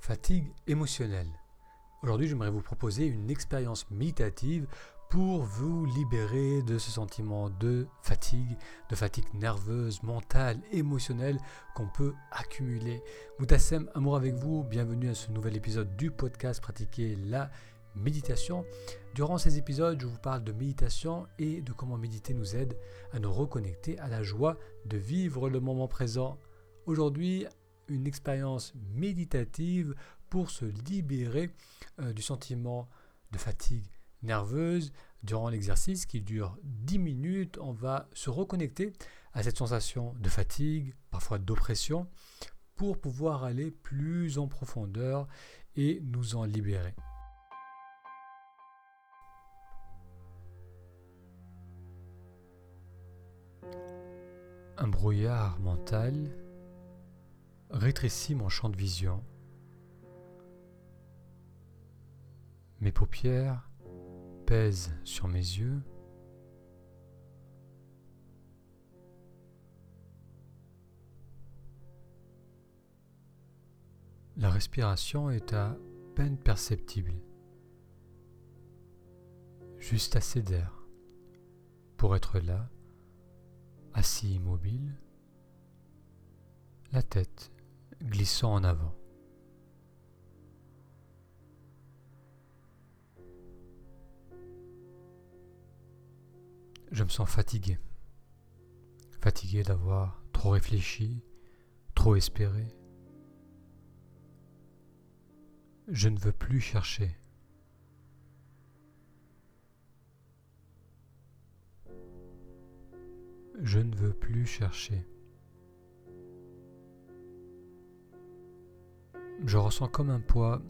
Fatigue émotionnelle. Aujourd'hui, j'aimerais vous proposer une expérience méditative pour vous libérer de ce sentiment de fatigue, de fatigue nerveuse, mentale, émotionnelle qu'on peut accumuler. Moutassem, amour avec vous, bienvenue à ce nouvel épisode du podcast Pratiquer la méditation. Durant ces épisodes, je vous parle de méditation et de comment méditer nous aide à nous reconnecter à la joie de vivre le moment présent. Aujourd'hui, une expérience méditative pour se libérer euh, du sentiment de fatigue nerveuse. Durant l'exercice qui dure 10 minutes, on va se reconnecter à cette sensation de fatigue, parfois d'oppression, pour pouvoir aller plus en profondeur et nous en libérer. Un brouillard mental rétrécit mon champ de vision. Mes paupières pèsent sur mes yeux. La respiration est à peine perceptible, juste assez d'air pour être là, assis immobile, la tête glissant en avant. Je me sens fatigué. Fatigué d'avoir trop réfléchi, trop espéré. Je ne veux plus chercher. Je ne veux plus chercher. Je ressens comme un poids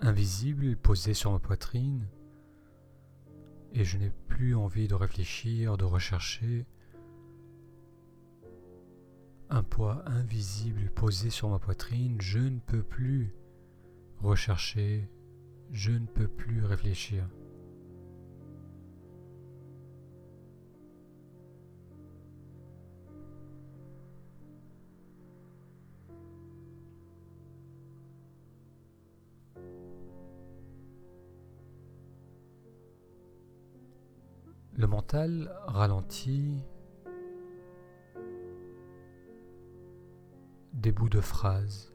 invisible posé sur ma poitrine et je n'ai plus envie de réfléchir, de rechercher. Un poids invisible posé sur ma poitrine, je ne peux plus rechercher, je ne peux plus réfléchir. Le mental ralentit des bouts de phrases.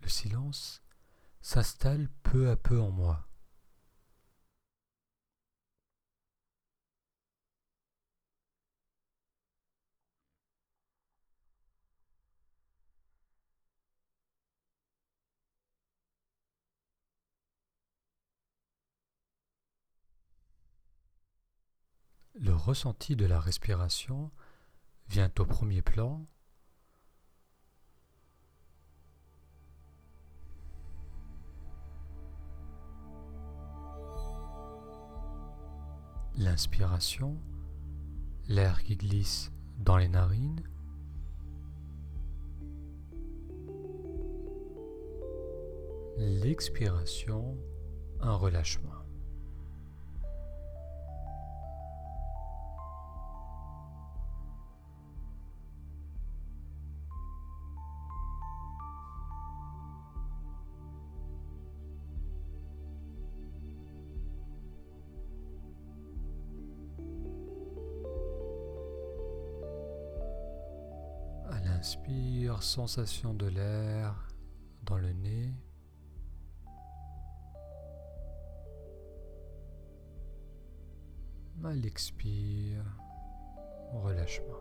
Le silence s'installe peu à peu en moi. Le ressenti de la respiration vient au premier plan l'inspiration, l'air qui glisse dans les narines. L'expiration, un relâchement. Inspire, sensation de l'air dans le nez. Mal expire, relâchement.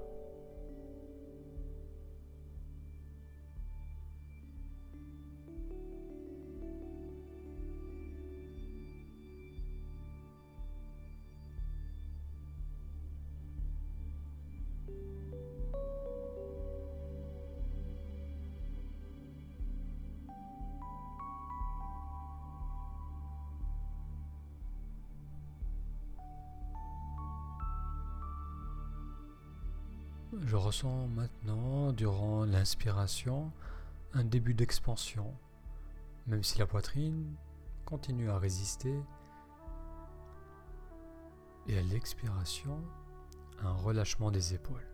Je ressens maintenant, durant l'inspiration, un début d'expansion, même si la poitrine continue à résister. Et à l'expiration, un relâchement des épaules.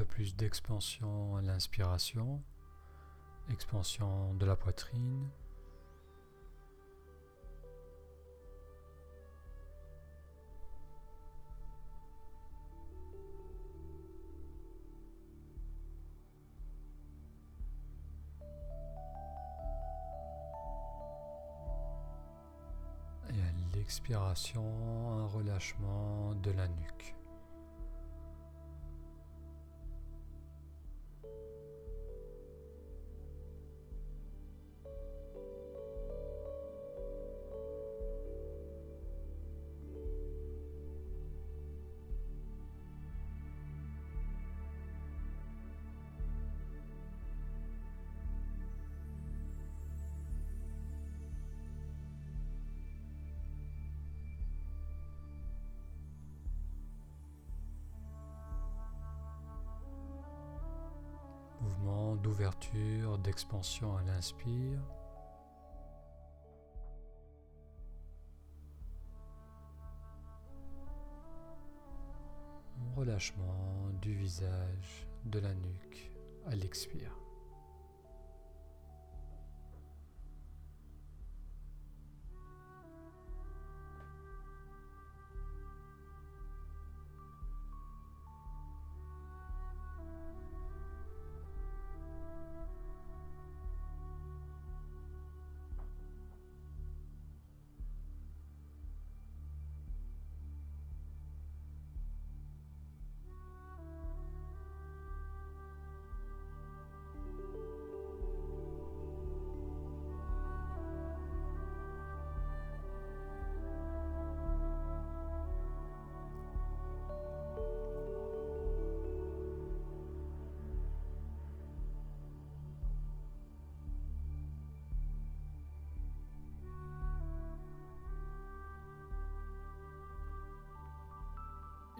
Peu plus d'expansion à l'inspiration, expansion de la poitrine. Et à l'expiration, un relâchement de la nuque. D'ouverture, d'expansion à l'inspire. Relâchement du visage, de la nuque à l'expire.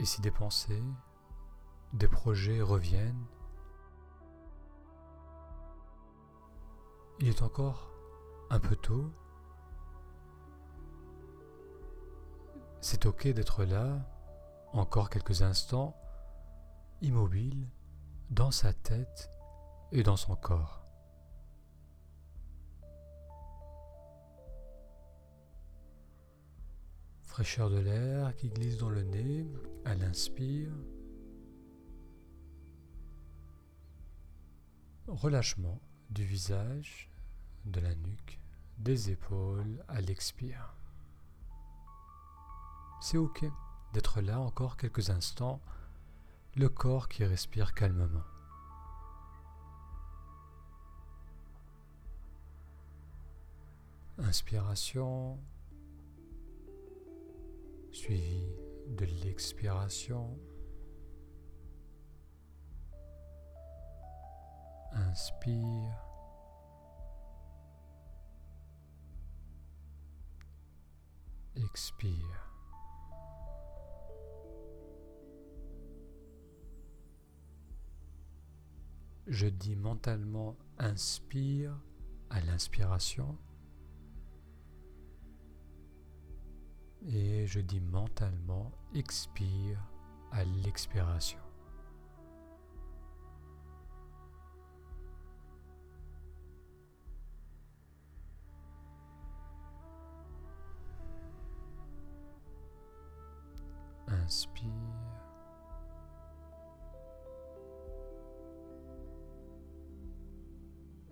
Et si des pensées, des projets reviennent, il est encore un peu tôt. C'est ok d'être là, encore quelques instants, immobile, dans sa tête et dans son corps. Fraîcheur de l'air qui glisse dans le nez à l'inspire. Relâchement du visage, de la nuque, des épaules à l'expire. C'est ok d'être là encore quelques instants, le corps qui respire calmement. Inspiration, suivi de l'expiration. Inspire. Expire. Je dis mentalement inspire à l'inspiration. Et je dis mentalement expire à l'expiration. Inspire.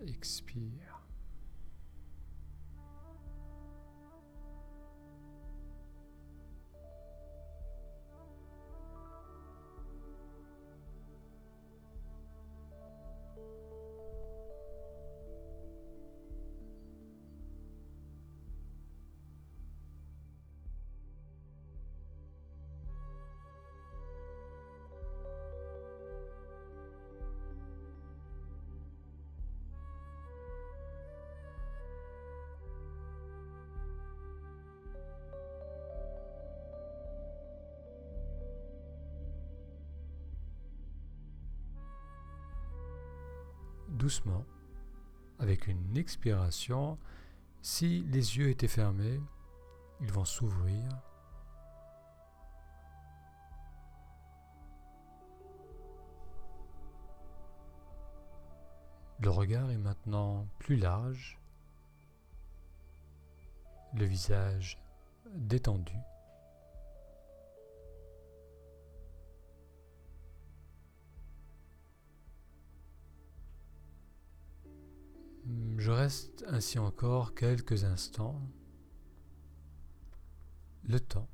Expire. Doucement, avec une expiration. Si les yeux étaient fermés, ils vont s'ouvrir. Le regard est maintenant plus large, le visage détendu. Je reste ainsi encore quelques instants, le temps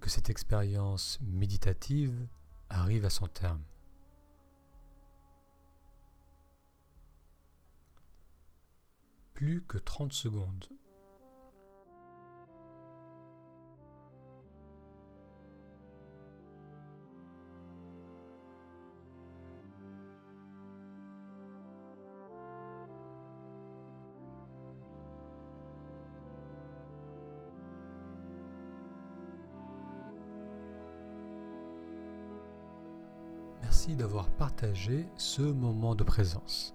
que cette expérience méditative arrive à son terme. Plus que 30 secondes. D'avoir partagé ce moment de présence.